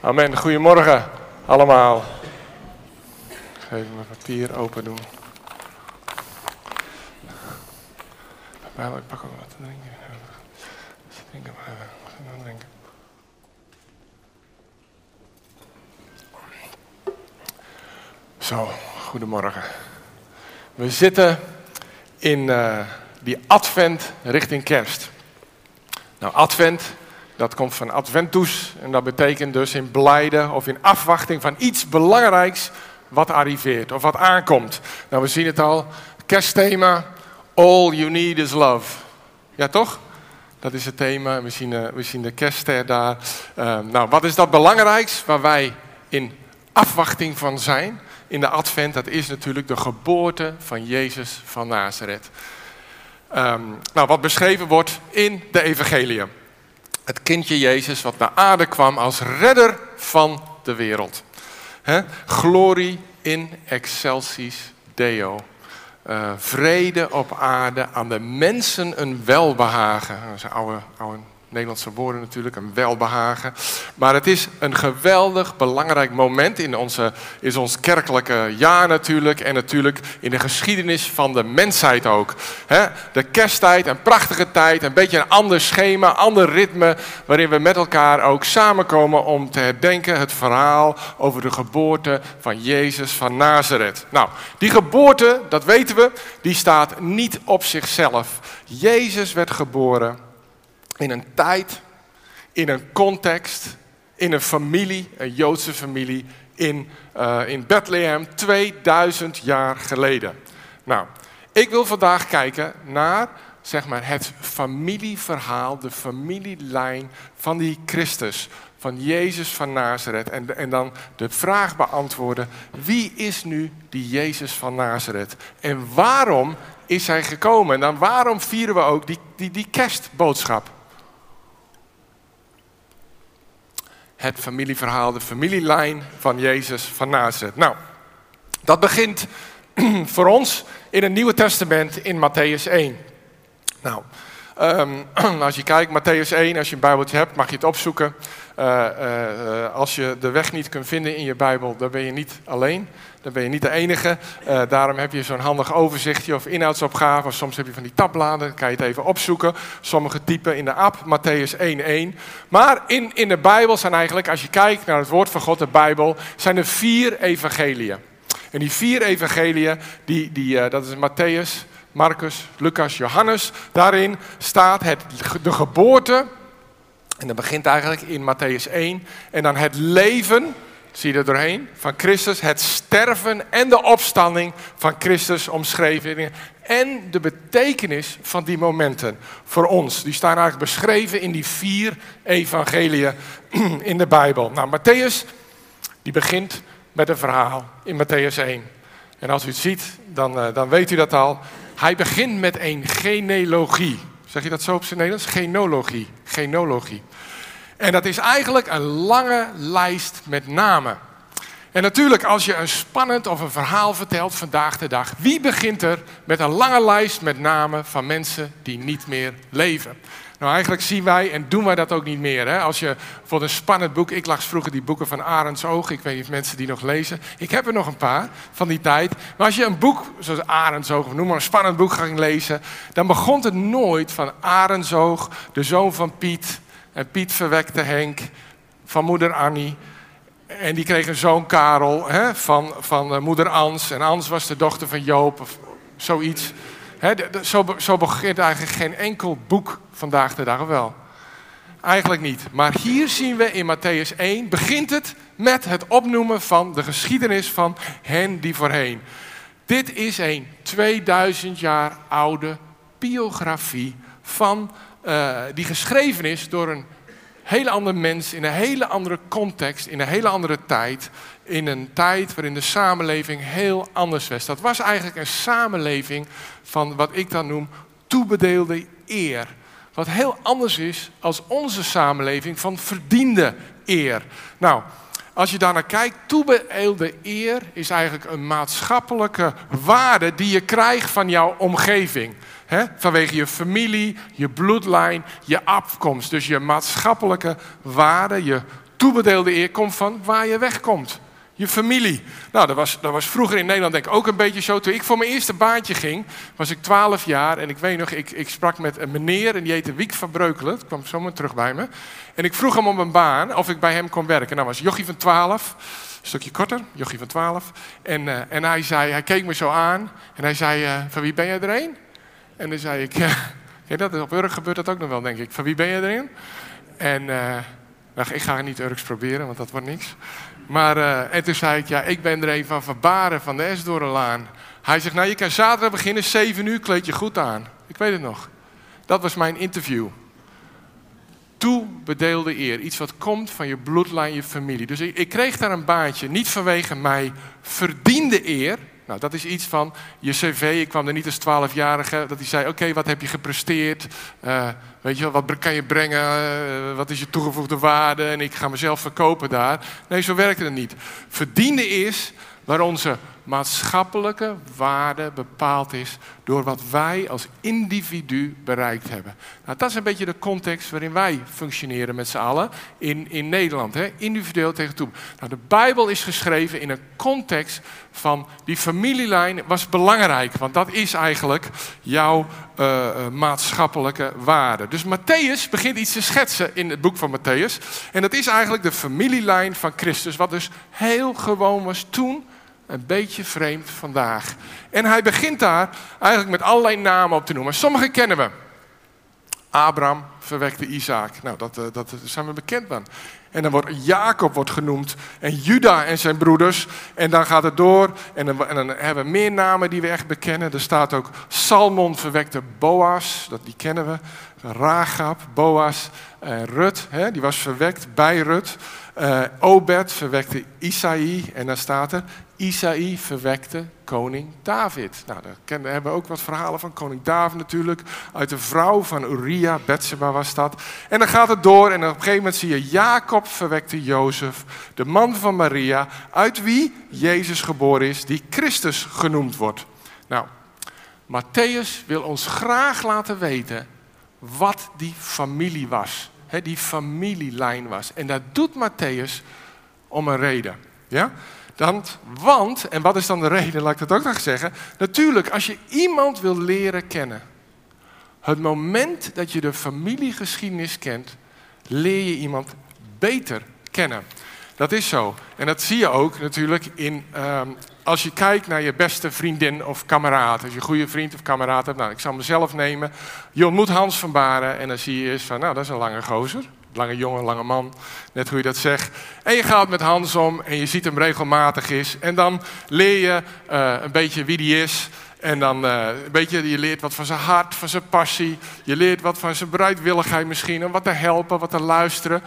Amen. Goedemorgen allemaal. Even mijn papier open doen. Ik pak ook wat te drinken. Drinken maar even. Ik nou drinken? Zo, goedemorgen. We zitten in eh, die advent richting kerst. Nou, advent, dat komt van adventus en dat betekent dus in blijde of in afwachting van iets belangrijks wat arriveert of wat aankomt. Nou, we zien het al, kerstthema, all you need is love. Ja, toch? Dat is het thema. We zien, uh, we zien de kerstster daar. Uh, nou, wat is dat belangrijks waar wij in afwachting van zijn in de advent? Dat is natuurlijk de geboorte van Jezus van Nazareth. Um, nou, wat beschreven wordt in de evangelie. Het kindje Jezus wat naar aarde kwam als redder van de wereld. He? Glorie in excelsis Deo. Uh, vrede op aarde, aan de mensen een welbehagen. Dat zijn oude, oude Nederlandse woorden natuurlijk, een welbehagen. Maar het is een geweldig belangrijk moment in, onze, in ons kerkelijke jaar natuurlijk. En natuurlijk in de geschiedenis van de mensheid ook. de kersttijd, een prachtige tijd, een beetje een ander schema, ander ritme. Waarin we met elkaar ook samenkomen om te herdenken het verhaal over de geboorte van Jezus van Nazareth. Nou, die geboorte, dat weten we, die staat niet op zichzelf. Jezus werd geboren in een tijd, in een context, in een familie, een Joodse familie, in, uh, in Bethlehem 2000 jaar geleden. Nou, ik wil vandaag kijken naar zeg maar, het familieverhaal, de familielijn van die Christus, van Jezus van Nazareth. En, en dan de vraag beantwoorden, wie is nu die Jezus van Nazareth? En waarom is hij gekomen? En dan waarom vieren we ook die, die, die kerstboodschap? Het familieverhaal, de familielijn van Jezus van Nazareth. Nou, dat begint voor ons in het Nieuwe Testament in Matthäus 1. Nou, um, als je kijkt, Matthäus 1, als je een Bijbeltje hebt, mag je het opzoeken. Uh, uh, als je de weg niet kunt vinden in je Bijbel, dan ben je niet alleen. Dan ben je niet de enige. Uh, daarom heb je zo'n handig overzichtje of inhoudsopgave. Soms heb je van die tabbladen, dan kan je het even opzoeken. Sommige typen in de app, Matthäus 1.1. Maar in, in de Bijbel zijn eigenlijk, als je kijkt naar het woord van God, de Bijbel, zijn er vier evangeliën. En die vier evangeliën, die, die, dat is Matthäus, Marcus, Lucas, Johannes. Daarin staat het, de geboorte en dat begint eigenlijk in Matthäus 1. En dan het leven, zie je er doorheen, van Christus. Het sterven en de opstanding van Christus omschreven. En de betekenis van die momenten voor ons. Die staan eigenlijk beschreven in die vier evangeliën in de Bijbel. Nou, Matthäus, die begint met een verhaal in Matthäus 1. En als u het ziet, dan, uh, dan weet u dat al. Hij begint met een genealogie. Zeg je dat zo op zijn Nederlands? Genealogie. Genealogie. En dat is eigenlijk een lange lijst met namen. En natuurlijk, als je een spannend of een verhaal vertelt vandaag de dag, wie begint er met een lange lijst met namen van mensen die niet meer leven? Nou, eigenlijk zien wij en doen wij dat ook niet meer. Hè? Als je voor een spannend boek, ik las vroeger die boeken van Arends Oog, ik weet niet of mensen die nog lezen. Ik heb er nog een paar van die tijd. Maar als je een boek zoals Arends Oog, of noem maar een spannend boek ging lezen, dan begon het nooit van Arends Oog, de zoon van Piet. En Piet verwekte Henk van moeder Annie. En die kreeg een zoon Karel hè, van, van uh, moeder Ans. En Ans was de dochter van Joop of zoiets. Hè, zo, zo begint eigenlijk geen enkel boek vandaag de dag wel. Eigenlijk niet. Maar hier zien we in Matthäus 1, begint het met het opnoemen van de geschiedenis van hen die voorheen. Dit is een 2000 jaar oude biografie van, uh, die geschreven is door een hele andere mens, in een hele andere context, in een hele andere tijd. In een tijd waarin de samenleving heel anders was. Dat was eigenlijk een samenleving van wat ik dan noem toebedeelde eer. Wat heel anders is als onze samenleving van verdiende eer. Nou, als je daar naar kijkt, toebedeelde eer is eigenlijk een maatschappelijke waarde die je krijgt van jouw omgeving. Vanwege je familie, je bloedlijn, je afkomst. Dus je maatschappelijke waarde, je toebedeelde eer komt van waar je wegkomt. Je familie. Nou, dat was, dat was vroeger in Nederland denk ik ook een beetje zo. Toen ik voor mijn eerste baantje ging, was ik 12 jaar. En ik weet nog, ik, ik sprak met een meneer en die heette Wiek van Breukelen. Dat kwam zomaar terug bij me. En ik vroeg hem om een baan, of ik bij hem kon werken. Nou was Jochie van 12, een stukje korter, Jochie van 12. En, uh, en hij zei, hij keek me zo aan. En hij zei, uh, van wie ben jij er een? En dan zei ik, ja, dat, op Urk gebeurt dat ook nog wel, denk ik. Van wie ben je erin? En nou, ik ga niet Urks proberen, want dat wordt niks. Maar, uh, en toen zei ik, ja, ik ben er een van Verbaren van de Esdorenlaan. Hij zegt, nou, je kan zaterdag beginnen, 7 uur, kleed je goed aan. Ik weet het nog. Dat was mijn interview. Toebedeelde eer. Iets wat komt van je bloedlijn, je familie. Dus ik, ik kreeg daar een baantje. Niet vanwege mij verdiende eer. Nou, dat is iets van je cv. Ik kwam er niet als twaalfjarige dat hij zei: Oké, wat heb je gepresteerd? Uh, weet je, wat kan je brengen? Uh, wat is je toegevoegde waarde? En ik ga mezelf verkopen daar. Nee, zo werkte het niet. Verdiende is waar onze maatschappelijke waarde bepaald is door wat wij als individu bereikt hebben. Nou, dat is een beetje de context waarin wij functioneren met z'n allen in, in Nederland. Hè? Individueel tegen toe. Nou, de Bijbel is geschreven in een context van die familielijn was belangrijk. Want dat is eigenlijk jouw uh, maatschappelijke waarde. Dus Matthäus begint iets te schetsen in het boek van Matthäus. En dat is eigenlijk de familielijn van Christus. Wat dus heel gewoon was toen een beetje vreemd vandaag. En hij begint daar eigenlijk met allerlei namen op te noemen. Sommige kennen we. Abraham verwekte Isaac. Nou, dat, uh, dat zijn we bekend van. En dan wordt Jacob wordt genoemd. En Juda en zijn broeders. En dan gaat het door. En dan, en hebben we meer namen die we echt bekennen. Er staat ook Salmon verwekte Boas. Dat, die kennen we. Ragab, Boas. Rut, hè, die was verwekt bij Rut. Uh, Obed verwekte Isaïe. En dan staat er Isaïe verwekte koning David. Nou, daar hebben we ook wat verhalen van koning David natuurlijk. Uit de vrouw van Uria, Betseba was dat. En dan gaat het door en op een gegeven moment zie je Jacob verwekte Jozef, de man van Maria, uit wie Jezus geboren is, die Christus genoemd wordt. Nou, Matthäus wil ons graag laten weten wat die familie was. die familielijn was. En dat doet Matthäus om een reden. Ja? Want, en wat is dan de reden, laat ik dat ook nog zeggen. Natuurlijk, als je iemand wil leren kennen, het moment dat je de familiegeschiedenis kent, leer je iemand beter kennen. Dat is zo. En dat zie je ook natuurlijk in, um, als je kijkt naar je beste vriendin of kameraad. Als je goede vriend of kameraad hebt. Nou, ik zal mezelf nemen. Je ontmoet Hans van Baren en dan zie je eerst van, nou, dat is een lange gozer lange jongen, lange man, net hoe je dat zegt. En je gaat met Hans om en je ziet hem regelmatig is. En dan leer je uh, een beetje wie die is. En dan uh, een beetje, je leert wat van zijn hart, van zijn passie. Je leert wat van zijn bereidwilligheid misschien. Om wat te helpen, wat te luisteren.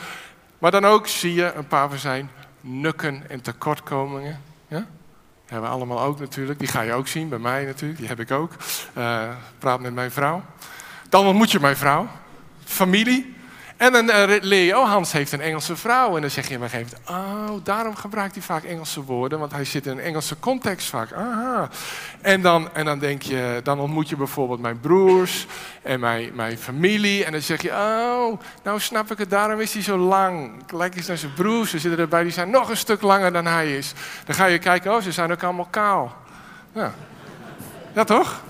Maar dan ook zie je een paar van zijn nukken en tekortkomingen. Ja? Die hebben we allemaal ook natuurlijk. Die ga je ook zien, bij mij natuurlijk. Die heb ik ook. Uh, praat met mijn vrouw. Dan ontmoet je mijn vrouw. Familie. En dan leer je, oh Hans heeft een Engelse vrouw. En dan zeg je op een oh, daarom gebruikt hij vaak Engelse woorden. Want hij zit in een Engelse context vaak. Aha. En dan, en dan denk je, dan ontmoet je bijvoorbeeld mijn broers en mijn, mijn familie. En dan zeg je, oh, nou snap ik het, daarom is hij zo lang. Lijkt eens naar zijn broers, ze zitten erbij, die zijn nog een stuk langer dan hij is. Dan ga je kijken, oh, ze zijn ook allemaal kaal. Ja, toch?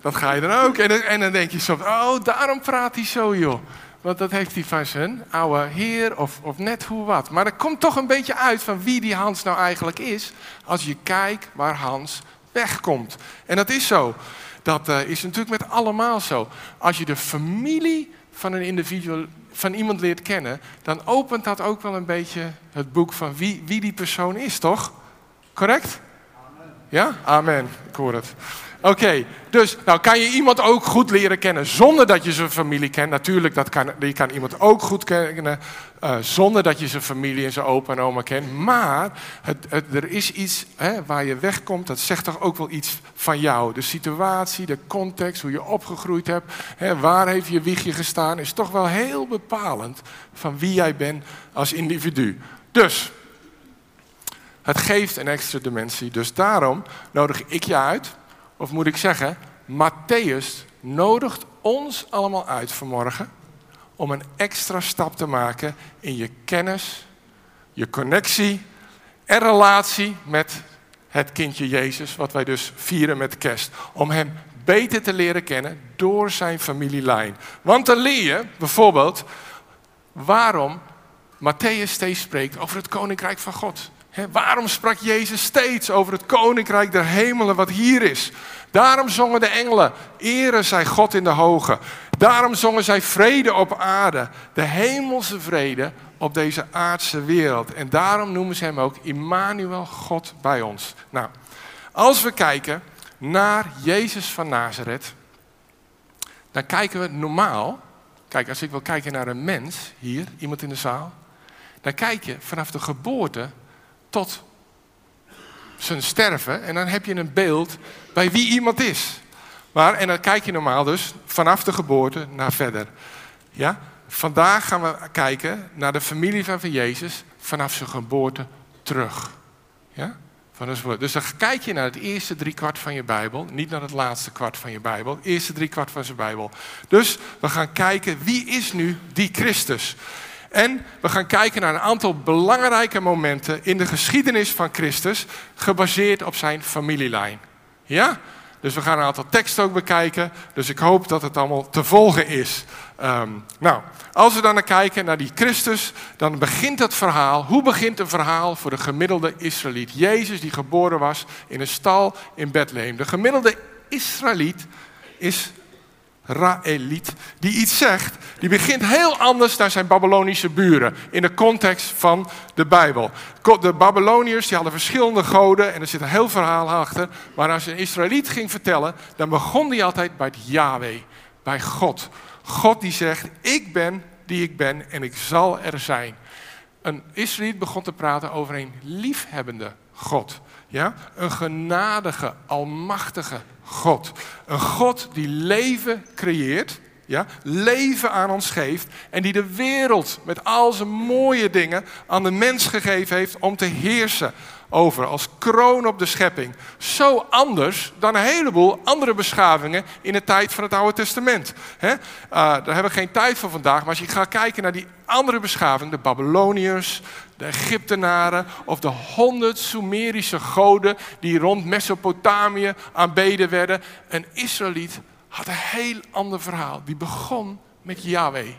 Dat ga je dan ook. En en dan denk je soms, oh, daarom praat hij zo, joh. Want dat heeft hij van zijn oude heer of, of net hoe wat. Maar er komt toch een beetje uit van wie die Hans nou eigenlijk is. Als je kijkt waar Hans wegkomt. En dat is zo. Dat uh, is natuurlijk met allemaal zo. Als je de familie van een individu, van iemand leert kennen, dan opent dat ook wel een beetje het boek van wie, wie die persoon is, toch? Correct? Amen. Ja? Amen. Ik hoor het. Oké, dus nou kan je iemand ook goed leren kennen zonder dat je zijn familie kent. Natuurlijk, dat kan, je kan iemand ook goed kennen uh, zonder dat je zijn familie en zijn opa en oma kent. Maar het, er is iets hè, waar je wegkomt, dat zegt toch ook wel iets van jou. De situatie, de context, hoe je opgegroeid hebt, hè, waar heeft je wiegje gestaan, is toch wel heel bepalend van wie jij bent als individu. Dus, het geeft een extra dimensie. Dus daarom nodig ik je uit of moet ik zeggen, Matthäus nodigt ons allemaal uit vanmorgen om een extra stap te maken in je kennis je connectie en relatie met het kindje Jezus, wat wij dus vieren met kerst. Om hem beter te leren kennen door zijn familielijn. Want dan leer je bijvoorbeeld waarom Matthäus steeds spreekt over het koninkrijk van God. Waarom sprak Jezus steeds over het koninkrijk der hemelen wat hier is? Daarom zongen de engelen, ere zij God in de hoge. Daarom zongen zij vrede op aarde, de hemelse vrede op deze aardse wereld. En daarom noemen ze hem ook Immanuel, God bij ons. Nou, als we kijken naar Jezus van Nazareth, dan kijken we normaal, kijk, als ik wil kijken naar een mens, hier, iemand in de zaal, dan kijk je vanaf de geboorte tot zijn sterven en dan heb je een beeld bij wie iemand is. Maar, en dan kijk je normaal dus vanaf de geboorte naar verder. Ja? Vandaag gaan we kijken naar de familie van Jezus vanaf zijn geboorte terug. Ja? Dus dan kijk je naar het eerste drie kwart van je Bijbel, niet naar het laatste kwart van je Bijbel, het eerste drie kwart van zijn Bijbel. Dus we gaan kijken wie is nu die Christus. En we gaan kijken naar een aantal belangrijke momenten in de geschiedenis van Christus, gebaseerd op zijn familielijn. Ja? Dus we gaan een aantal teksten ook bekijken. Dus ik hoop dat het allemaal te volgen is. Ehm, nou, als we dan kijken naar die Christus, dan begint het verhaal. Hoe begint een verhaal voor de gemiddelde Israëliet? Jezus die geboren was in een stal in Bethlehem. De gemiddelde Israëliet is Raeliet, die iets zegt, die begint heel anders dan zijn Babylonische buren in de context van de Bijbel. De Babyloniërs die hadden verschillende goden en er zit een heel verhaal achter. Maar als een Israëliet ging vertellen, dan begon hij altijd bij het Yahweh, bij God. God die zegt, ik ben die ik ben en ik zal er zijn. Een Israëliet begon te praten over een liefhebbende God. Ja? Een genadige, almachtige God. Een God die leven creëert, ja? leven aan ons geeft en die de wereld met al zijn mooie dingen aan de mens gegeven heeft om te heersen over als kroon op de schepping. Zo anders dan een heleboel andere beschavingen in de tijd van het Oude Testament. He? Uh, daar hebben we geen tijd voor vandaag, maar als je gaat kijken naar die andere beschavingen, de Babyloniërs, de Egyptenaren of de honderd Sumerische goden die rond Mesopotamië aanbeden werden. Een Israëliet had een heel ander verhaal. Die begon met Yahweh.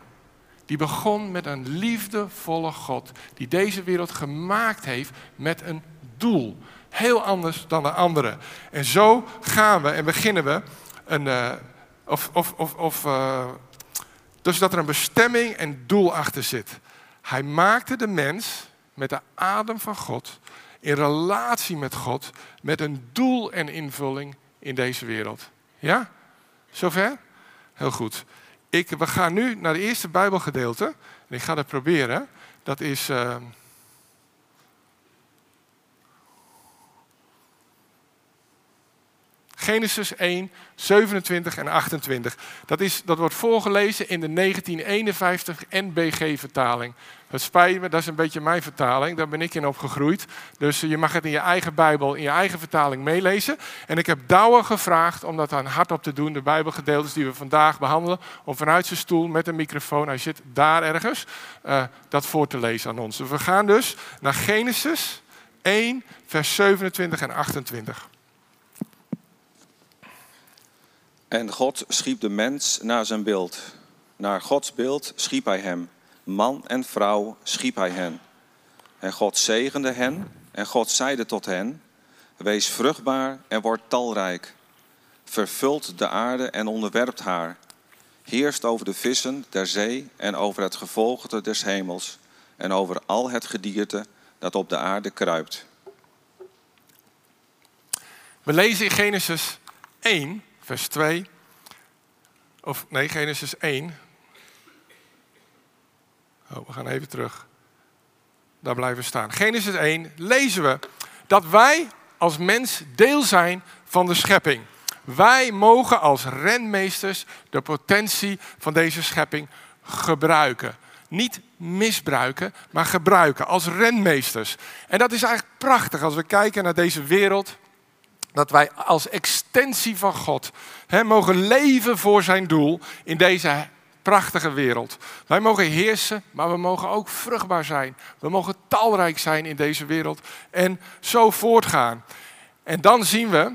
Die begon met een liefdevolle God die deze wereld gemaakt heeft met een doel. Heel anders dan de andere. En zo gaan we en beginnen we een. Uh, of, of, of, of uh, dus dat er een bestemming en doel achter zit. Hij maakte de mens met de adem van God, in relatie met God, met een doel en invulling in deze wereld. Ja? Zover? Heel goed. Ik, we gaan nu naar het eerste Bijbelgedeelte. En ik ga dat proberen. Dat is. Uh, Genesis 1, 27 en 28. Dat, is, dat wordt voorgelezen in de 1951 NBG-vertaling. Het spijt me, dat is een beetje mijn vertaling. Daar ben ik in opgegroeid. Dus je mag het in je eigen Bijbel, in je eigen vertaling meelezen. En ik heb Douwe gevraagd om dat aan hardop te doen. De Bijbelgedeeltes die we vandaag behandelen. Om vanuit zijn stoel met een microfoon, hij zit daar ergens, uh, dat voor te lezen aan ons. We gaan dus naar Genesis 1, vers 27 en 28. En God schiep de mens naar zijn beeld. Naar Gods beeld schiep hij hem. Man en vrouw schiep hij hen. En God zegende hen en God zeide tot hen, wees vruchtbaar en word talrijk. Vervult de aarde en onderwerpt haar. Heerst over de vissen der zee en over het gevolgte des hemels en over al het gedierte dat op de aarde kruipt. We lezen in Genesis 1, vers 2, of nee, Genesis 1, Oh, we gaan even terug. Daar blijven staan. Genesis 1 lezen we dat wij als mens deel zijn van de schepping. Wij mogen als renmeesters de potentie van deze schepping gebruiken. Niet misbruiken, maar gebruiken als renmeesters. En dat is eigenlijk prachtig als we kijken naar deze wereld. Dat wij als extensie van God hè, mogen leven voor zijn doel in deze prachtige wereld. Wij mogen heersen, maar we mogen ook vruchtbaar zijn. We mogen talrijk zijn in deze wereld en zo voortgaan. En dan zien we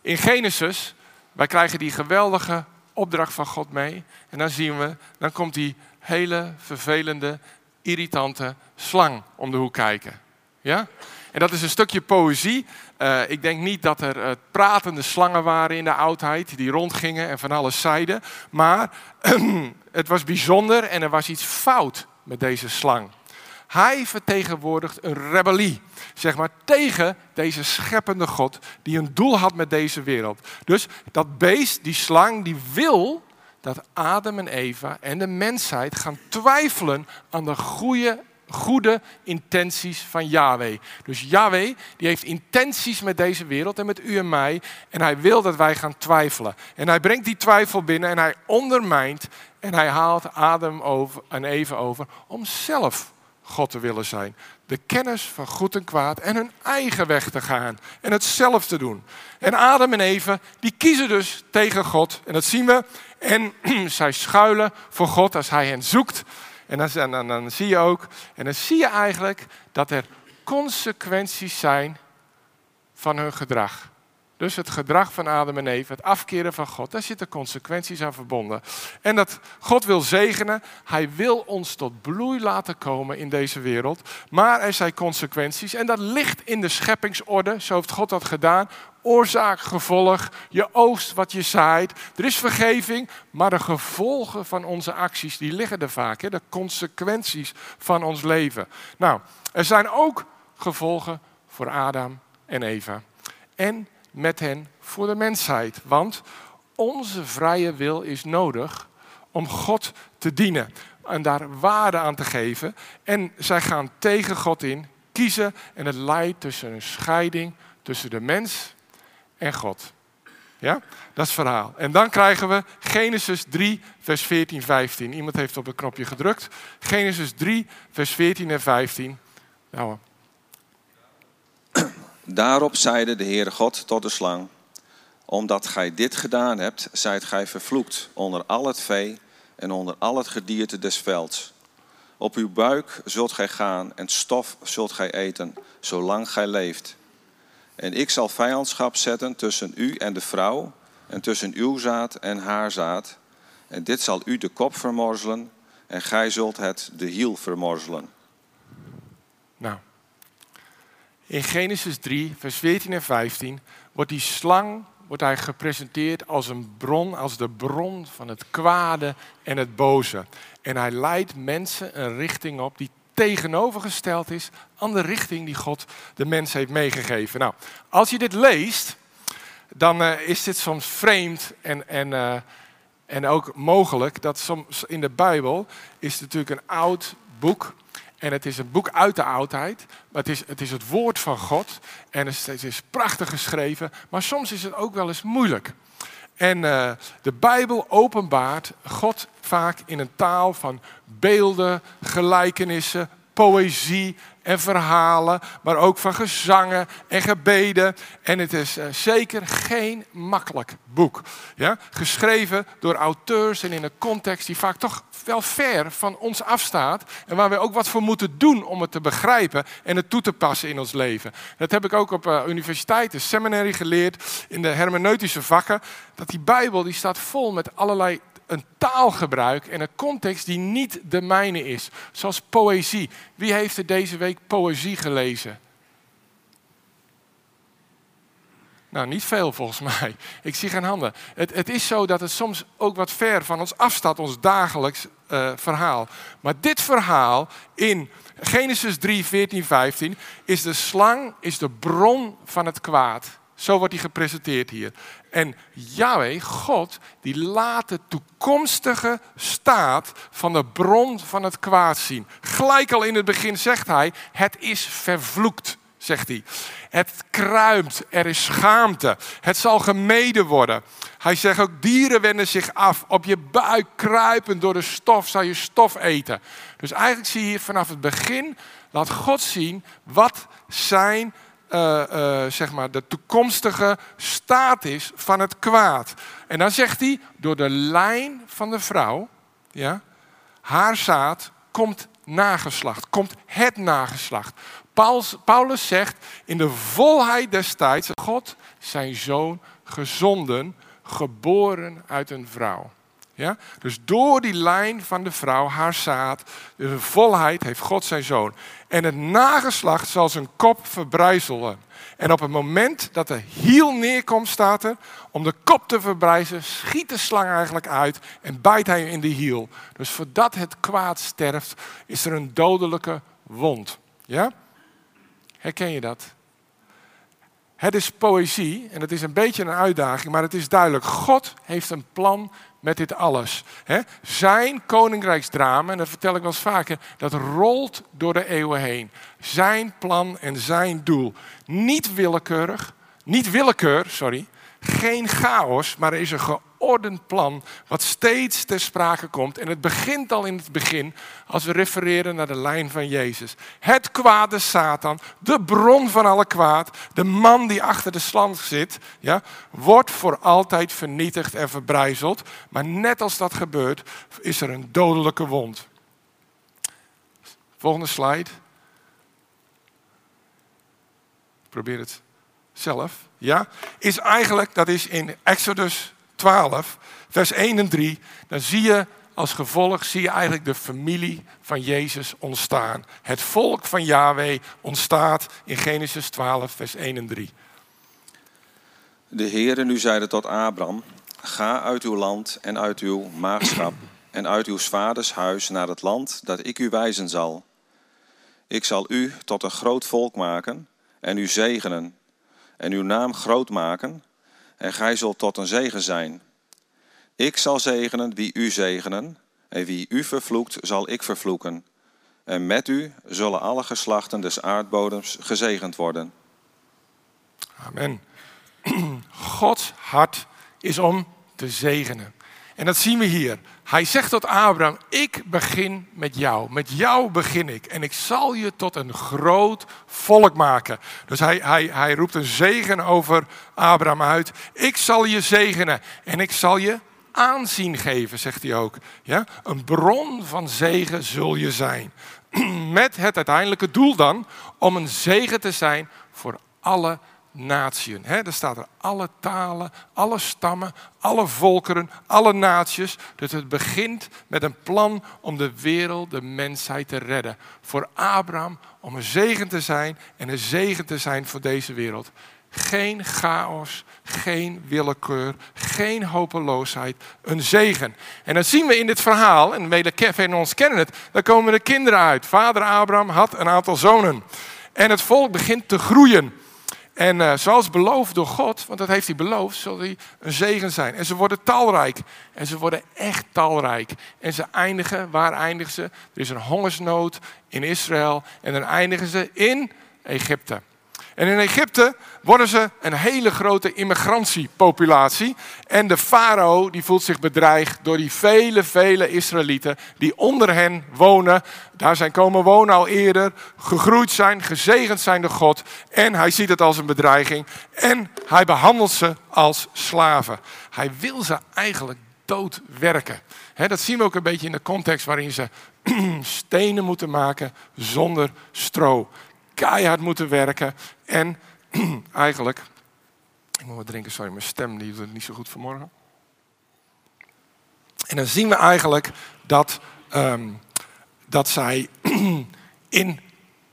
in Genesis, wij krijgen die geweldige opdracht van God mee. En dan zien we, dan komt die hele vervelende, irritante slang om de hoek kijken. Ja? En dat is een stukje poëzie. Uh, ik denk niet dat er uh, pratende slangen waren in de oudheid, die rondgingen en van alles zeiden. Maar het was bijzonder en er was iets fout met deze slang. Hij vertegenwoordigt een rebellie, zeg maar, tegen deze scheppende God die een doel had met deze wereld. Dus dat beest, die slang, die wil dat Adam en Eva en de mensheid gaan twijfelen aan de goede, goede intenties van Yahweh. Dus Yahweh die heeft intenties met deze wereld en met u en mij. En hij wil dat wij gaan twijfelen. En hij brengt die twijfel binnen en hij ondermijnt en hij haalt Adam over en Eva over om zelf God te willen zijn. De kennis van goed en kwaad en hun eigen weg te gaan. En het zelf te doen. En Adam en Eva, die kiezen dus tegen God. En dat zien we. En zij schuilen voor God als hij hen zoekt. En dan, zie je ook, en dan zie je eigenlijk dat er consequenties zijn van hun gedrag. Dus het gedrag van Adam en Eva, het afkeren van God, daar zitten consequenties aan verbonden. En dat God wil zegenen, hij wil ons tot bloei laten komen in deze wereld. Maar er zijn consequenties en dat ligt in de scheppingsorde, zo heeft God dat gedaan. Oorzaak, gevolg, je oogst wat je zaait. Er is vergeving, maar de gevolgen van onze acties, die liggen er vaak. Hè? De consequenties van ons leven. Nou, er zijn ook gevolgen voor Adam en Eva. En met hen voor de mensheid. Want onze vrije wil is nodig om God te dienen en daar waarde aan te geven. En zij gaan tegen God in, kiezen en het leidt tussen een scheiding tussen de mens en God. Ja, dat is het verhaal. En dan krijgen we Genesis 3, vers 14, 15. Iemand heeft op het knopje gedrukt. Genesis 3, vers 14 en 15. Nou, Daarop zeide de Heere God tot de slang: Omdat gij dit gedaan hebt, zijt gij vervloekt onder al het vee en onder al het gedierte des velds. Op uw buik zult gij gaan en stof zult gij eten, zolang gij leeft. En ik zal vijandschap zetten tussen u en de vrouw, en tussen uw zaad en haar zaad. En dit zal u de kop vermorzelen, en gij zult het de hiel vermorzelen. Nou, in Genesis 3, vers 14 en 15 wordt die slang wordt hij gepresenteerd als een bron, als de bron van het kwade en het boze. En hij leidt mensen een richting op die tegenovergesteld is aan de richting die God de mens heeft meegegeven. Nou, als je dit leest, dan uh, is dit soms vreemd en, en, uh, en ook mogelijk dat soms in de Bijbel is natuurlijk een oud boek en het is een boek uit de oudheid, maar het is het, is het woord van God. En het is, prachtig geschreven, maar soms is het ook wel eens moeilijk. En uh, de Bijbel openbaart God vaak in een taal van beelden, gelijkenissen, poëzie en verhalen, maar ook van gezangen en gebeden. En het is uh, zeker geen makkelijk boek. Ja? Geschreven door auteurs en in een context die vaak toch wel ver van ons afstaat. En waar we ook wat voor moeten doen om het te begrijpen en het toe te passen in ons leven. Dat heb ik ook op uh, universiteiten, seminary geleerd, in de hermeneutische vakken. Dat die Bijbel die staat vol met allerlei een taalgebruik en een context die niet de mijne is. Zoals poëzie. Wie heeft er deze week poëzie gelezen? Nou, niet veel volgens mij. Ik zie geen handen. Het, het, is zo dat het soms ook wat ver van ons afstaat, ons dagelijks uh, verhaal. Maar dit verhaal in Genesis 3, 14, 15 is de slang, is de bron van het kwaad. Zo wordt hij gepresenteerd hier. En Yahweh, God, die laat de toekomstige staat van de bron van het kwaad zien. Gelijk al in het begin zegt hij, het is vervloekt, zegt hij. Het kruimt, er is schaamte, het zal gemeden worden. Hij zegt ook, dieren wenden zich af. Op je buik kruipen door de stof, zal je stof eten. Dus eigenlijk zie je hier vanaf het begin, laat God zien wat zijn uh, uh, zeg maar de toekomstige staat is van het kwaad. En dan zegt hij, door de lijn van de vrouw ja, haar zaad komt nageslacht, komt het nageslacht. Paulus, Paulus zegt in de volheid des tijds, God zijn zoon gezonden, geboren uit een vrouw. Ja? Dus door die lijn van de vrouw, haar zaad, de volheid heeft God zijn zoon. En het nageslacht zal zijn kop verbrijzelen. En op het moment dat de hiel neerkomt, staat er, om de kop te verbrijzen, schiet de slang eigenlijk uit en bijt hij in de hiel. Dus voordat het kwaad sterft, is er een dodelijke wond. Ja? Herken je dat? Het is poëzie en het is een beetje een uitdaging, maar het is duidelijk. God heeft een plan met dit alles. Zijn koninkrijksdrama, en dat vertel ik wel eens vaker, dat rolt door de eeuwen heen. Zijn plan en zijn doel. Niet willekeurig, niet willekeur, sorry, geen chaos, maar er is een geordend plan wat steeds ter sprake komt. En het begint al in het begin als we refereren naar de lijn van Jezus. Het kwade Satan, de bron van alle kwaad, de man die achter de slang zit, ja, wordt voor altijd vernietigd en verbrijzeld. Maar net als dat gebeurt, is er een dodelijke wond. Volgende slide. Probeer het zelf. Ja, is eigenlijk, dat is in Exodus 12, vers 1 en 3, dan zie je als gevolg, zie je eigenlijk de familie van Jezus ontstaan. Het volk van Yahweh ontstaat in Genesis 12, vers 1 en 3. De Heere nu zeide tot Abraham, ga uit uw land en uit uw maagschap en uit uw vaders huis naar het land dat ik u wijzen zal. Ik zal u tot een groot volk maken en u zegenen en uw naam groot maken en gij zult tot een zegen zijn. Ik zal zegenen wie u zegenen, en wie u vervloekt, zal ik vervloeken. En met u zullen alle geslachten des aardbodems gezegend worden. Amen. Gods hart is om te zegenen. En dat zien we hier. Hij zegt tot Abraham: Ik begin met jou. Met jou begin ik. En ik zal je tot een groot volk maken. Dus hij, hij, hij roept een zegen over Abraham uit. Ik zal je zegenen. En ik zal je aanzien geven, zegt hij ook. Ja? Een bron van zegen zul je zijn. Met het uiteindelijke doel dan om een zegen te zijn voor alle natieën. He, daar staat er alle talen, alle stammen, alle volkeren, alle naties. Dus het begint met een plan om de wereld, de mensheid te redden. Voor Abraham om een zegen te zijn en een zegen te zijn voor deze wereld. Geen chaos, geen willekeur, geen hopeloosheid, een zegen. En dan zien we in dit verhaal, en velen van ons kennen het, dan komen de kinderen uit. Vader Abraham had een aantal zonen. En het volk begint te groeien. En uh, zoals beloofd door God, want dat heeft hij beloofd, zal hij een zegen zijn. En ze worden talrijk. En ze worden echt talrijk. En ze eindigen, waar eindigen ze? Er is een hongersnood in Israël. En dan eindigen ze in Egypte. En in Egypte worden ze een hele grote immigratiepopulatie. En de farao die voelt zich bedreigd door die vele, vele Israëlieten die onder hen wonen. Daar zijn komen wonen al eerder, gegroeid zijn, gezegend zijn door God. En hij ziet het als een bedreiging. En hij behandelt ze als slaven. Hij wil ze eigenlijk doodwerken. He, dat zien we ook een beetje in de context waarin ze stenen moeten maken zonder stro keihard moeten werken. En eigenlijk, ik moet wat drinken, sorry, mijn stem die doet niet zo goed vanmorgen. En dan zien we eigenlijk dat, ehm, dat zij in,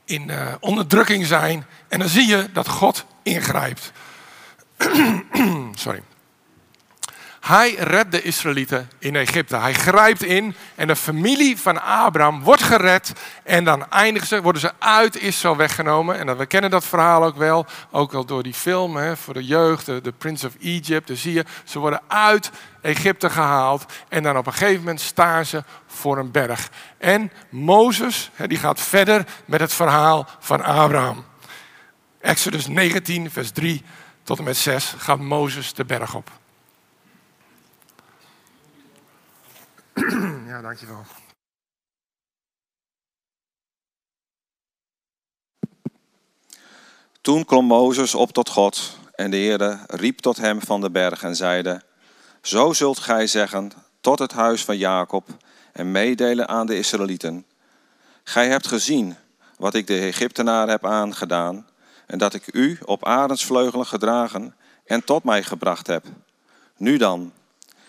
in uh, onderdrukking zijn. En dan zie je dat God ingrijpt. sorry. Hij redt de Israëlieten in Egypte. Hij grijpt in en de familie van Abraham wordt gered. En dan eindigen ze, worden ze uit Israël weggenomen. En we kennen dat verhaal ook wel, ook al door die film hè, voor de jeugd, de, Prince of Egypt. Dan zie je, ze worden uit Egypte gehaald. En dan op een gegeven moment staan ze voor een berg. En Mozes, hè, die gaat verder met het verhaal van Abraham. Exodus 19, vers 3 tot en met 6 gaat Mozes de berg op. ja, dankjewel. Toen klom Mozes op tot God en de Heere riep tot hem van de berg en zeide, Zo zult gij zeggen tot het huis van Jacob en meedelen aan de Israëlieten. Gij hebt gezien wat ik de Egyptenaren heb aangedaan en dat ik u op arendsvleugelen gedragen en tot mij gebracht heb. Nu dan,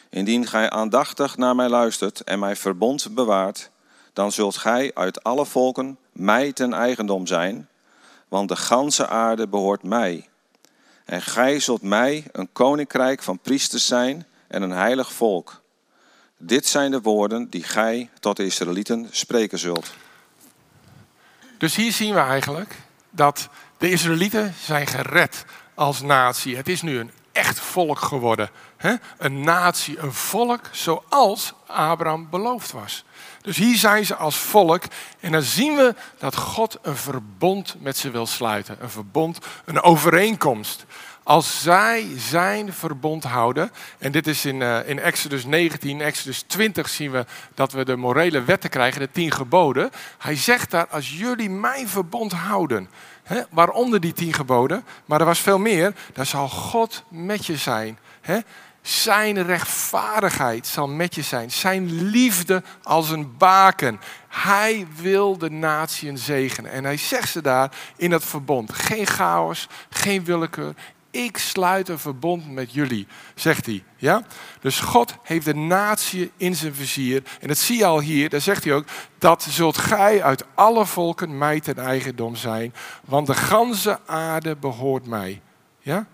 indien gij aandachtig naar mij luistert en mijn verbond bewaart, dan zult gij uit alle volken mij ten eigendom zijn, want de ganse aarde behoort mij. En gij zult mij een koninkrijk van priesters zijn en een heilig volk. Dit zijn de woorden die gij tot de Israëlieten spreken zult. Dus hier zien we eigenlijk dat de Israëlieten zijn gered als natie. Het is nu een echt volk geworden. Hè? Een natie, een volk zoals Abraham beloofd was. Dus hier zijn ze als volk en dan zien we dat God een verbond met ze wil sluiten. Een verbond, een overeenkomst. Als zij zijn verbond houden, en dit is in, uh, in Exodus 19, Exodus 20 zien we dat we de morele wetten krijgen, de tien geboden. Hij zegt daar, als jullie mijn verbond houden, hè, waaronder die tien geboden, maar er was veel meer, dan zal God met je zijn. Zijn rechtvaardigheid zal met je zijn. Zijn liefde als een baken. Hij wil de natie zegenen. En hij zegt ze daar in dat verbond. Geen chaos, geen willekeur. Ik sluit een verbond met jullie, zegt hij. Ja? Dus God heeft de natie in zijn vizier. En dat zie je al hier, daar zegt hij ook, dat zult gij uit alle volken mij ten eigendom zijn, want de ganse aarde behoort mij. Ja?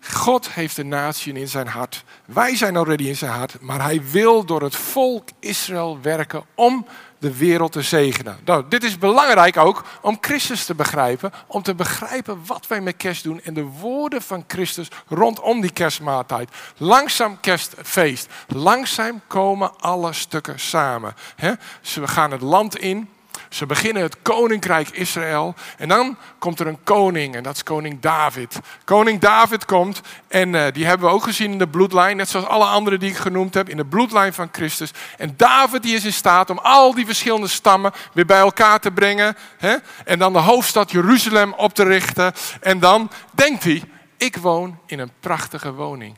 God heeft de natie in zijn hart. Wij zijn already in zijn hart, maar hij wil door het volk Israël werken om de wereld te zegenen. Nou, dit is belangrijk ook om Christus te begrijpen, om te begrijpen wat wij met kerst doen en de woorden van Christus rondom die kerstmaaltijd. Langzaam kerstfeest. Langzaam komen alle stukken samen. we gaan het land in. Ze beginnen het koninkrijk Israël. En dan komt er een koning en dat is koning David. Koning David komt en uh, die hebben we ook gezien in de bloedlijn. Net zoals alle anderen die ik genoemd heb in de bloedlijn van Christus. En David die is in staat om al die verschillende stammen weer bij elkaar te brengen. Hè? En dan de hoofdstad Jeruzalem op te richten. En dan denkt hij, ik woon in een prachtige woning.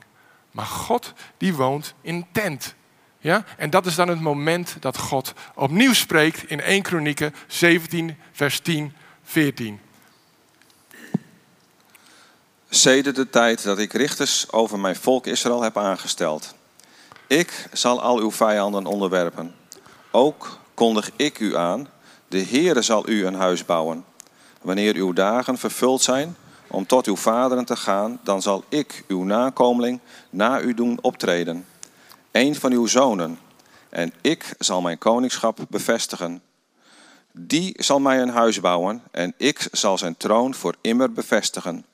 Maar God die woont in een tent. Ja? En dat is dan het moment dat God opnieuw spreekt in 1 Kronieken 17, vers 10, 14. Sedert de tijd dat ik richters over mijn volk Israël heb aangesteld. Ik zal al uw vijanden onderwerpen. Ook kondig ik u aan, de Heere zal u een huis bouwen. Wanneer uw dagen vervuld zijn om tot uw vaderen te gaan, dan zal ik uw nakomeling na u doen optreden een van uw zonen, en ik zal mijn koningschap bevestigen. Die zal mij een huis bouwen, en ik zal zijn troon voor immer bevestigen.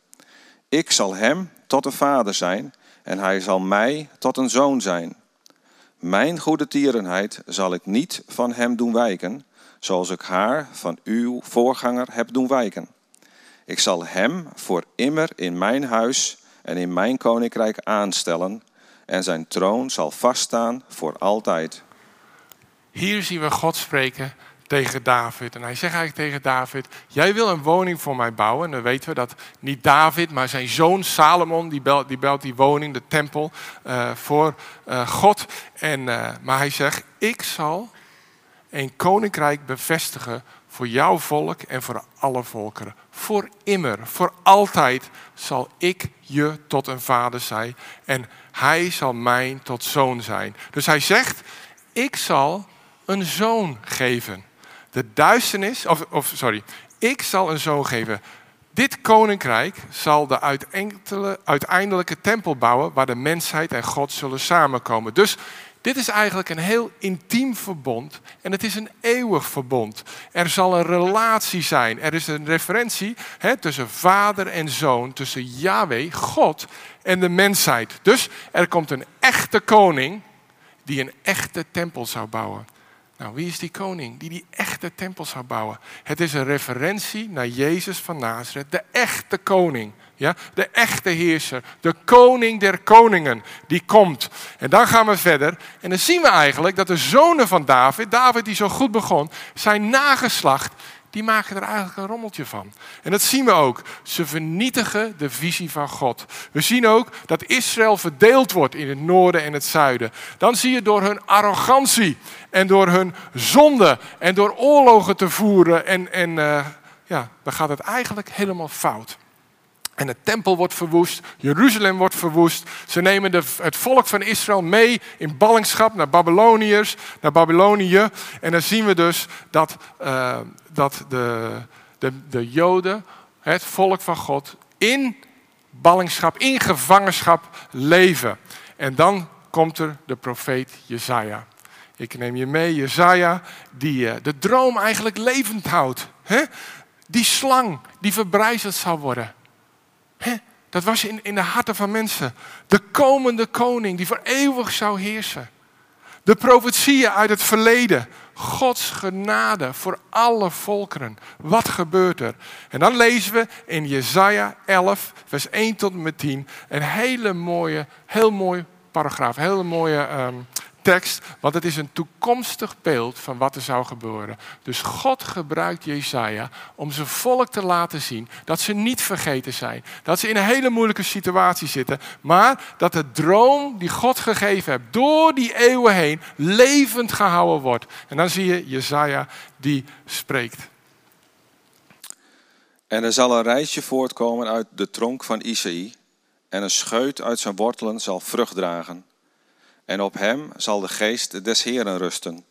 Ik zal hem tot een vader zijn, en hij zal mij tot een zoon zijn. Mijn goede tierenheid zal ik niet van hem doen wijken, zoals ik haar van uw voorganger heb doen wijken. Ik zal hem voor immer in mijn huis en in mijn koninkrijk aanstellen, en zijn troon zal vaststaan voor altijd. Hier zien we God spreken tegen David. En hij zegt eigenlijk tegen David: Jij wil een woning voor mij bouwen. En dan weten we dat niet David, maar zijn zoon Salomon, die belt die, belt die woning, de tempel, uh, voor uh, God. En, uh, maar hij zegt: Ik zal een koninkrijk bevestigen voor jouw volk en voor alle volkeren. Voor immer, voor altijd zal ik je tot een vader zijn en hij zal mijn tot zoon zijn. Dus hij zegt, ik zal een zoon geven. De duisternis, of, of sorry, ik zal een zoon geven. Dit koninkrijk zal de uiteindelijke tempel bouwen waar de mensheid en God zullen samenkomen. Dus dit is eigenlijk een heel intiem verbond en het is een eeuwig verbond. Er zal een relatie zijn. Er is een referentie hè, tussen vader en zoon, tussen Yahweh, God en de mensheid. Dus er komt een echte koning die een echte tempel zou bouwen. Nou, wie is die koning die die echte tempel zou bouwen? Het is een referentie naar Jezus van Nazareth, de echte koning. Ja? De echte heerser, de koning der koningen, die komt. En dan gaan we verder. En dan zien we eigenlijk dat de zonen van David, David die zo goed begon, zijn nageslacht, die maken er eigenlijk een rommeltje van. En dat zien we ook. Ze vernietigen de visie van God. We zien ook dat Israël verdeeld wordt in het noorden en het zuiden. Dan zie je door hun arrogantie en door hun zonde en door oorlogen te voeren. En, en uh, ja, dan gaat het eigenlijk helemaal fout. En de tempel wordt verwoest, Jeruzalem wordt verwoest. Ze nemen de, het volk van Israël mee in ballingschap naar Babyloniërs, naar Babylonië. En dan zien we dus dat, uh, dat de, de, de Joden, het volk van God, in ballingschap, in gevangenschap leven. En dan komt er de profeet Jezaja. Ik neem je mee, Jezaja, die uh, de droom eigenlijk levend houdt. Hè? Die slang die verbrijzeld zal worden. Dat was in, in de harten van mensen. De komende koning die voor eeuwig zou heersen. De profetieën uit het verleden. Gods genade voor alle volkeren. Wat gebeurt er? En dan lezen we in Jesaja 11, vers 1 tot en met 10, een hele mooie, heel mooi paragraaf, hele mooie um, tekst, want het is een toekomstig beeld van wat er zou gebeuren. Dus God gebruikt Jesaja om zijn volk te laten zien dat ze niet vergeten zijn. Dat ze in een hele moeilijke situatie zitten, maar dat de droom die God gegeven heeft door die eeuwen heen levend gehouden wordt. En dan zie je Jesaja die spreekt. En er zal een reisje voortkomen uit de tronk van Isaïe, en een scheut uit zijn wortelen zal vrucht dragen. En op hem zal de geest des Heren rusten,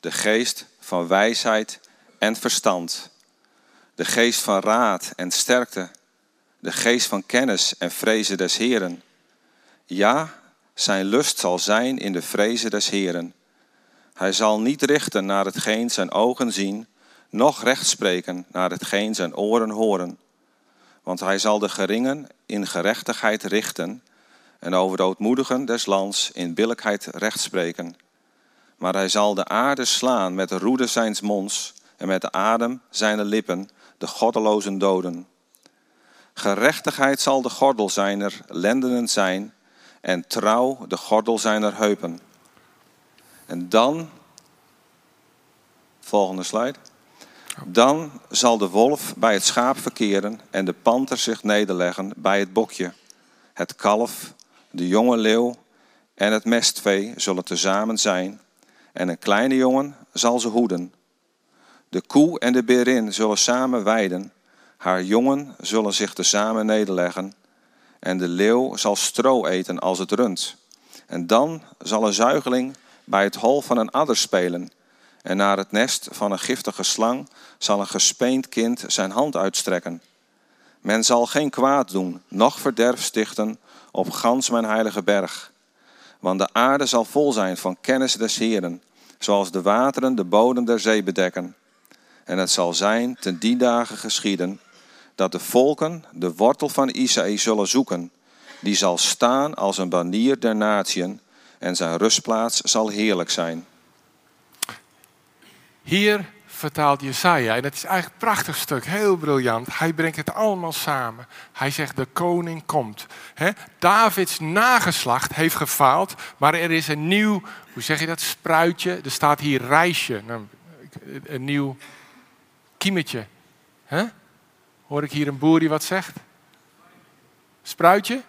de geest van wijsheid en verstand, de geest van raad en sterkte, de geest van kennis en vrezen des Heren. Ja, zijn lust zal zijn in de vrezen des Heren. Hij zal niet richten naar hetgeen zijn ogen zien, noch recht spreken naar hetgeen zijn oren horen. Want hij zal de geringen in gerechtigheid richten en over de ootmoedigen des lands in billijkheid recht spreken. Maar hij zal de aarde slaan met de roede zijns monds en met de adem zijner lippen de goddelozen doden. Gerechtigheid zal de gordel zijner lendenen zijn en trouw de gordel zijner heupen. En dan, volgende slide. Dan zal de wolf bij het schaap verkeren en de panter zich nederleggen bij het bokje. Het kalf de jonge leeuw en het mestvee zullen tezamen zijn, en een kleine jongen zal ze hoeden. De koe en de berin zullen samen weiden, haar jongen zullen zich tezamen nederleggen, en de leeuw zal stro eten als het rund. En dan zal een zuigeling bij het hol van een adder spelen, en naar het nest van een giftige slang zal een gespeend kind zijn hand uitstrekken. Men zal geen kwaad doen, noch verderf stichten op gans mijn heilige berg. Want de aarde zal vol zijn van kennis des Heren, zoals de wateren de bodem der zee bedekken. En het zal zijn ten die dagen geschieden, dat de volken de wortel van Isaïe zullen zoeken. Die zal staan als een banier der natieën en zijn rustplaats zal heerlijk zijn. Hier vertaalt Jesaja. En het is eigenlijk een prachtig stuk, heel briljant. Hij brengt het allemaal samen. Hij zegt, de koning komt. Davids nageslacht heeft gefaald, maar er is een nieuw, hoe zeg je dat, spruitje. Er staat hier reisje, nou, een nieuw kiemetje. Hoor ik hier een boer die wat zegt? Spruitje?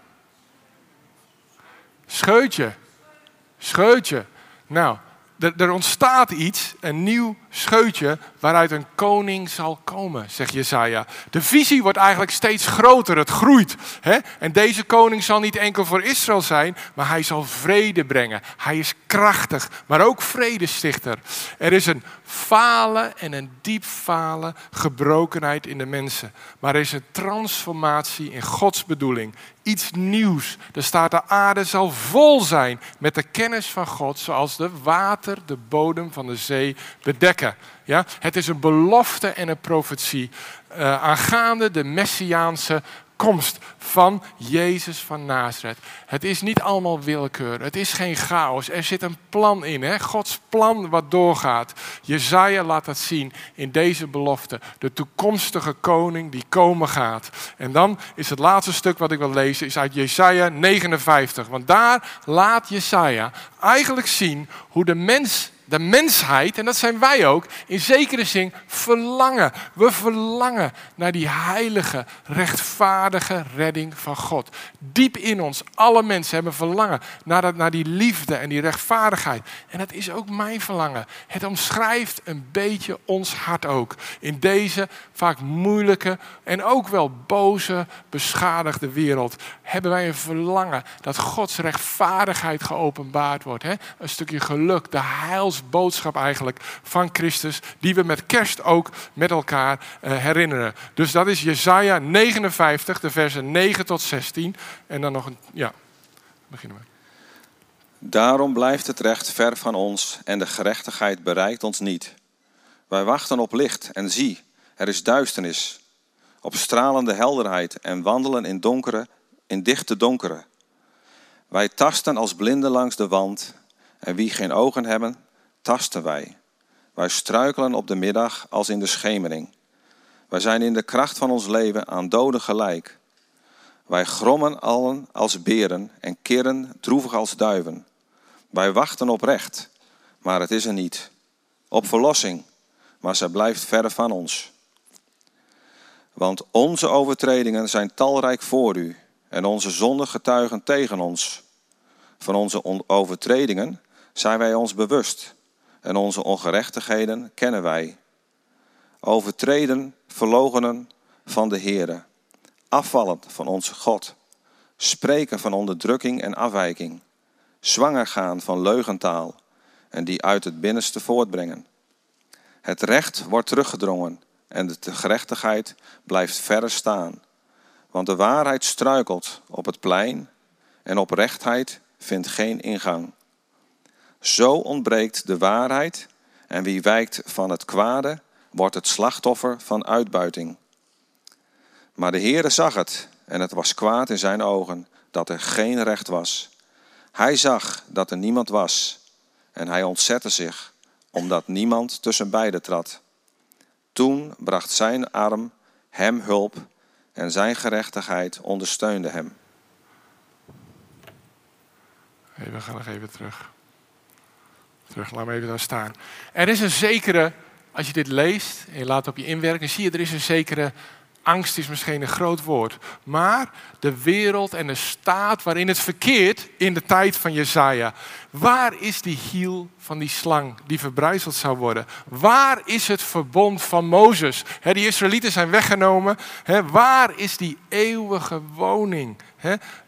Scheutje. Scheutje. Nou, er, ontstaat iets, een nieuw scheutje, waaruit een koning zal komen, zegt Jesaja. De visie wordt eigenlijk steeds groter, het groeit. Hè? En deze koning zal niet enkel voor Israël zijn, maar hij zal vrede brengen. Hij is krachtig, maar ook vredestichter. Er is een falen en een diep falen, gebrokenheid in de mensen. Maar er is een transformatie in Gods bedoeling. Iets nieuws. Er staat de aarde zal vol zijn met de kennis van God, zoals de water de bodem van de zee bedekken. Ja? Het is een belofte en een profetie uh, aangaande de messiaanse komst van Jezus van Nazareth. Het is niet allemaal willekeur. Het is geen chaos. Er zit een plan in. Hè? Gods plan wat doorgaat. Jezaja laat dat zien in deze belofte. De toekomstige koning die komen gaat. En dan is het laatste stuk wat ik wil lezen is uit Jesaja 59. Want daar laat Jesaja eigenlijk zien hoe de mens de mensheid, en dat zijn wij ook, in zekere zin verlangen. We verlangen naar die heilige, rechtvaardige redding van God. Diep in ons, alle mensen hebben verlangen naar, dat, naar die liefde en die rechtvaardigheid. En dat is ook mijn verlangen. Het omschrijft een beetje ons hart ook. In deze vaak moeilijke en ook wel boze, beschadigde wereld hebben wij een verlangen dat Gods rechtvaardigheid geopenbaard wordt. Hè? Een stukje geluk, de heilsboodschap eigenlijk van Christus, die we met kerst ook met elkaar uh, herinneren. Dus dat is Jesaja 59, de versen 9 tot 16. En dan nog een, ja, beginnen we. Daarom blijft het recht ver van ons en de gerechtigheid bereikt ons niet. Wij wachten op licht en zie, er is duisternis. Op stralende helderheid en wandelen in donkere, in dichte donkere. Wij tasten als blinden langs de wand en wie geen ogen hebben, tasten wij. Wij struikelen op de middag als in de schemering. Wij zijn in de kracht van ons leven aan doden gelijk. Wij grommen allen als beren en keren droevig als duiven. Wij wachten op recht, maar het is er niet. Op verlossing, maar zij blijft ver van ons. Want onze overtredingen zijn talrijk voor u en onze zonden getuigen tegen ons. Van onze overtredingen zijn wij ons bewust en onze ongerechtigheden kennen wij. Overtreden, verlogenen van de Heere, afvallend van onze God, spreken van onderdrukking en afwijking, zwanger gaan van leugentaal en die uit het binnenste voortbrengen. Het recht wordt teruggedrongen en de gerechtigheid blijft verre staan. Want de waarheid struikelt op het plein en oprechtheid vindt geen ingang. Zo ontbreekt de waarheid en wie wijkt van het kwade wordt het slachtoffer van uitbuiting. Maar de Heere zag het en het was kwaad in zijn ogen dat er geen recht was. Hij zag dat er niemand was en hij ontzette zich omdat niemand tussen beiden trad. Toen bracht zijn arm hem hulp en zijn gerechtigheid ondersteunde hem. We gaan nog even terug. Terug, laat me even daar staan. Er is een zekere, als je dit leest en je laat op je inwerken, zie je, er is een zekere angst is misschien een groot woord. Maar de wereld en de staat waarin het verkeert in de tijd van Jezaja. Waar is die hiel van die slang die verbrijzeld zou worden? Waar is het verbond van Mozes? He, die Israëlieten zijn weggenomen. waar is die eeuwige woning?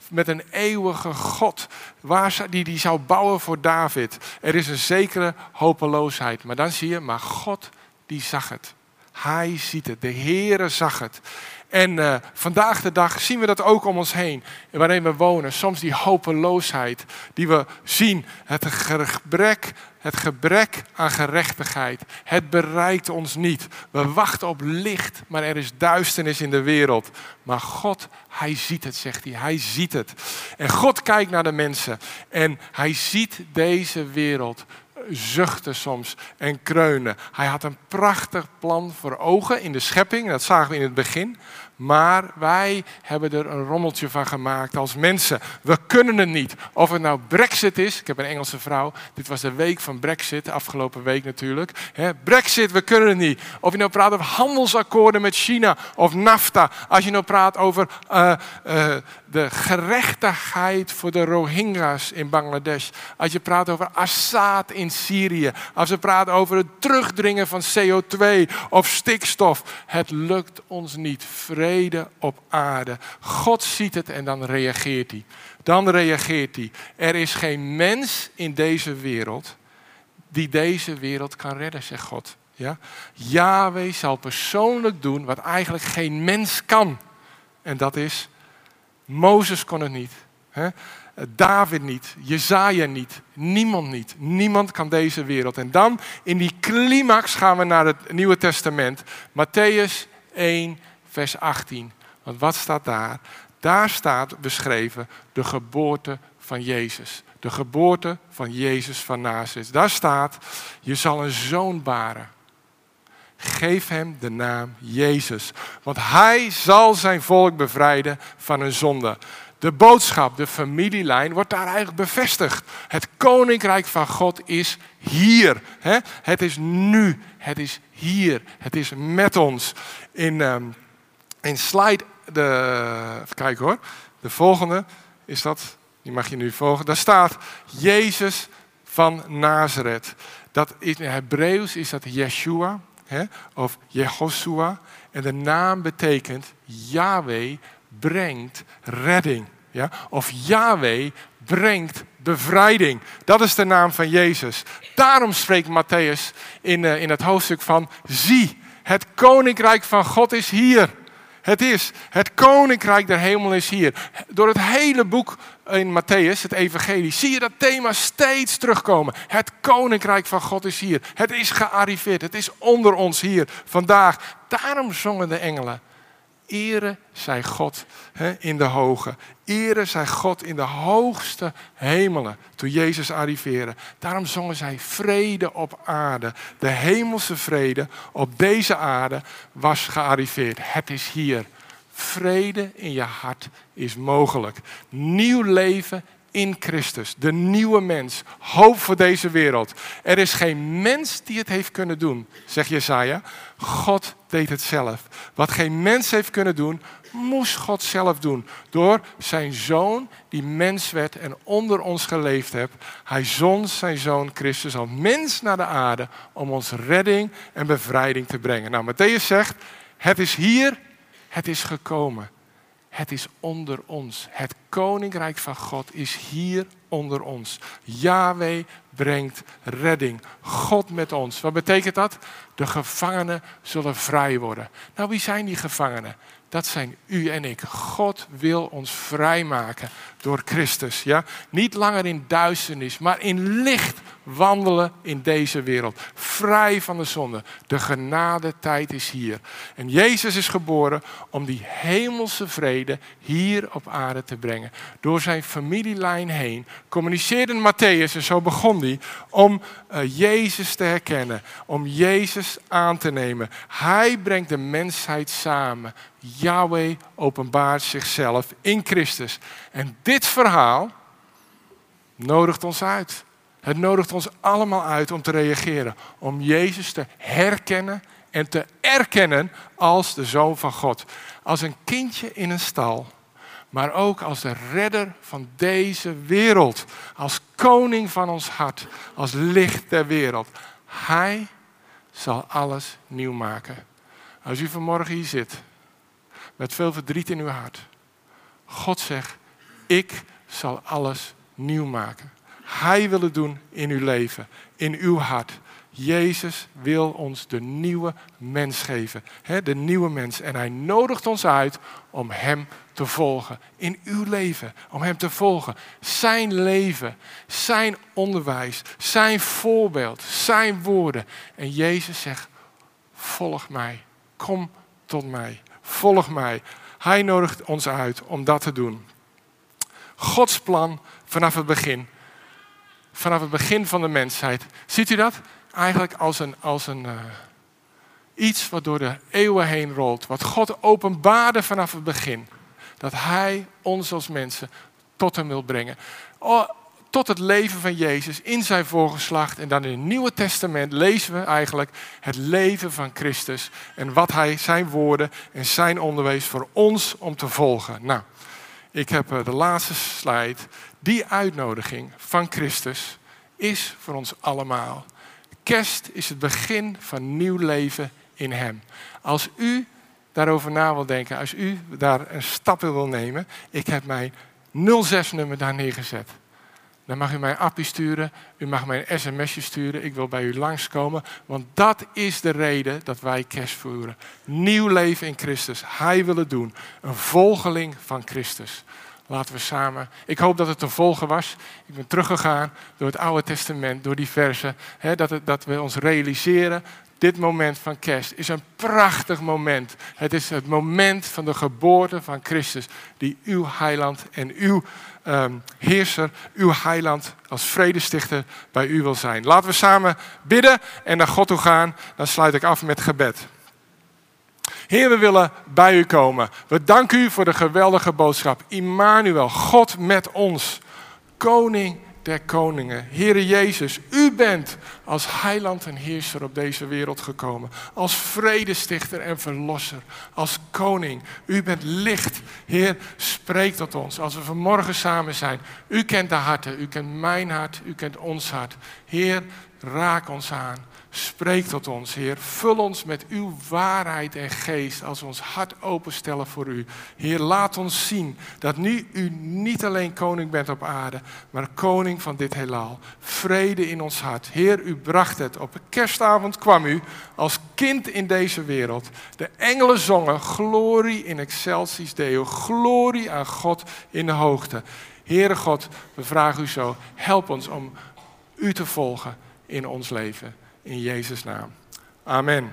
Met een eeuwige God. Waar, die, die zou bouwen voor David. Er is een zekere hopeloosheid. Maar dan zie je, maar God die zag het. Hij ziet het. De Heere zag het. En uh, vandaag de dag zien we dat ook om ons heen, waarin we wonen. Soms die hopeloosheid die we zien, het gebrek, het gebrek aan gerechtigheid. Het bereikt ons niet. We wachten op licht, maar er is duisternis in de wereld. Maar God, Hij ziet het, zegt hij. Hij ziet het. En God kijkt naar de mensen en Hij ziet deze wereld zuchten soms en kreunen. Hij had een prachtig plan voor ogen in de schepping, dat zagen we in het begin. Maar wij hebben er een rommeltje van gemaakt als mensen. We kunnen het niet. Of het nou Brexit is. Ik heb een Engelse vrouw. Dit was de week van Brexit, afgelopen week natuurlijk. Brexit, we kunnen het niet. Of je nou praat over handelsakkoorden met China of NAFTA. Als je nou praat over uh, uh, de gerechtigheid voor de Rohingya's in Bangladesh. Als je praat over Assad in Syrië. Als we praten over het terugdringen van CO2 of stikstof. Het lukt ons niet. Op aarde. God ziet het en dan reageert hij. Dan reageert hij. Er is geen mens in deze wereld die deze wereld kan redden, zegt God. Ja? Yahweh zal persoonlijk doen wat eigenlijk geen mens kan. En dat is Mozes kon het niet. Hè? David niet, Jezaja niet, niemand niet. Niemand kan deze wereld. En dan in die climax gaan we naar het Nieuwe Testament. Matthäus 1, vers 18. Want wat staat daar? Daar staat beschreven de geboorte van Jezus. De geboorte van Jezus van Nazareth. Daar staat, je zal een zoon baren. Geef hem de naam Jezus, want hij zal zijn volk bevrijden van hun zonde. de boodschap, de familielijn, wordt daar eigenlijk bevestigd. Het koninkrijk van God is hier. Hè? Het is nu. Het is hier. Het is met ons. In, um, in slide, de, even kijken hoor. De volgende is dat. Die mag je nu volgen. Daar staat Jezus van Nazareth. Dat in Hebreeuws is dat Yeshua hè, of Jehoshua. En de naam betekent Yahweh brengt redding. Ja? Of Yahweh brengt bevrijding. Dat is de naam van Jezus. Daarom spreekt Matthäus in, uh, in het hoofdstuk van: Zie, het koninkrijk van God is hier. Het is, het koninkrijk der hemel is hier. Door het hele boek in Matthäus, het evangelie, zie je dat thema steeds terugkomen. Het koninkrijk van God is hier. Het is gearriveerd. Het is onder ons hier vandaag. Daarom zongen de engelen. Ere zij God in de hoge. Ere zij God in de hoogste hemelen. Toen Jezus arriveerde. Daarom zongen zij vrede op aarde. De hemelse vrede op deze aarde was gearriveerd. Het is hier. Vrede in je hart is mogelijk. Nieuw leven in Christus, de nieuwe mens, hoop voor deze wereld. Er is geen mens die het heeft kunnen doen, zegt Jesaja. God deed het zelf. Wat geen mens heeft kunnen doen, moest God zelf doen. Door zijn zoon, die mens werd en onder ons geleefd heeft. Hij zond zijn zoon Christus als mens naar de aarde om ons redding en bevrijding te brengen. Nou, Matthäus zegt, het is hier, het is gekomen. Het is onder ons. Het koninkrijk van God is hier onder ons. Yahweh brengt redding. God met ons. Wat betekent dat? De gevangenen zullen vrij worden. Nou, wie zijn die gevangenen? Dat zijn u en ik. God wil ons vrijmaken door Christus. Ja? Niet langer in duisternis, maar in licht wandelen in deze wereld. Vrij van de zonde. De genade tijd is hier. En Jezus is geboren om die hemelse vrede hier op aarde te brengen. Door zijn familielijn heen communiceerde Matthäus, en zo begon hij, om uh, Jezus te herkennen. Om Jezus aan te nemen. Hij brengt de mensheid samen. Yahweh openbaart zichzelf in Christus. En dit verhaal nodigt ons uit. Het nodigt ons allemaal uit om te reageren. Om Jezus te herkennen en te erkennen als de Zoon van God. Als een kindje in een stal. Maar ook als de redder van deze wereld. Als koning van ons hart. Als licht der wereld. Hij zal alles nieuw maken. Als u vanmorgen hier zit. Met veel verdriet in uw hart. God zegt, ik zal alles nieuw maken. Hij wil het doen in uw leven, in uw hart. Jezus wil ons de nieuwe mens geven. de nieuwe mens. En hij nodigt ons uit om hem te volgen. In uw leven. Om hem te volgen. Zijn leven. Zijn onderwijs. Zijn voorbeeld. Zijn woorden. En Jezus zegt, volg mij. Kom tot mij. Volg mij. Hij nodigt ons uit om dat te doen. Gods plan vanaf het begin. Vanaf het begin van de mensheid. Ziet u dat? Eigenlijk als een, als een uh, iets wat door de eeuwen heen rolt. Wat God openbaarde vanaf het begin. Dat Hij ons als mensen tot Hem wil brengen. Oh, tot het leven van Jezus in zijn voorgeslacht. En dan in het Nieuwe Testament lezen we eigenlijk het leven van Christus. En wat hij, zijn woorden en zijn onderwijs voor ons om te volgen. Nou, ik heb eh, de laatste slide. Die uitnodiging van Christus is voor ons allemaal. Kerst is het begin van nieuw leven in Hem. Als u daarover na wil denken, als u daar een stap in wil nemen, ik heb mijn 06-nummer daar neergezet. Dan mag u mij een appie sturen, u mag mij een sms'je sturen, ik wil bij u langskomen. Want dat is de reden dat wij kerst voeren. Nieuw leven in Christus, Hij wil het doen. Een volgeling van Christus. Laten we samen. Ik hoop dat het te volgen was. Ik ben teruggegaan door het Oude Testament, door die versen. Dat, dat we ons realiseren. Dit moment van kerst is een prachtig moment. Het is het moment van de geboorte van Christus, die uw heiland en uw um, heerser, uw heiland als vredestichter bij u wil zijn. Laten we samen bidden en naar God toe gaan. Dan sluit ik af met gebed. Heer, we willen bij u komen. We danken u voor de geweldige boodschap. Immanuel, God met ons. Koning der koningen. Heere Jezus, u bent als heiland en heerser op deze wereld gekomen. Als vredestichter en verlosser. Als koning. U bent licht. Heer, spreek tot ons als we vanmorgen samen zijn. U kent de harten. U kent mijn hart. U kent ons hart. Heer, raak ons aan. Spreek tot ons, Heer. Vul ons met uw waarheid en geest als we ons hart openstellen voor u. Heer, laat ons zien dat nu u niet alleen koning bent op aarde, maar koning van dit heelal. Vrede in ons hart. Heer, u bracht het. Op kerstavond kwam u als kind in deze wereld. De engelen zongen glorie in excelsis Deo. Glorie aan God in de hoogte. Heere God, we vragen u zo, help ons om u te volgen in ons leven. In Jezus' naam. Amen.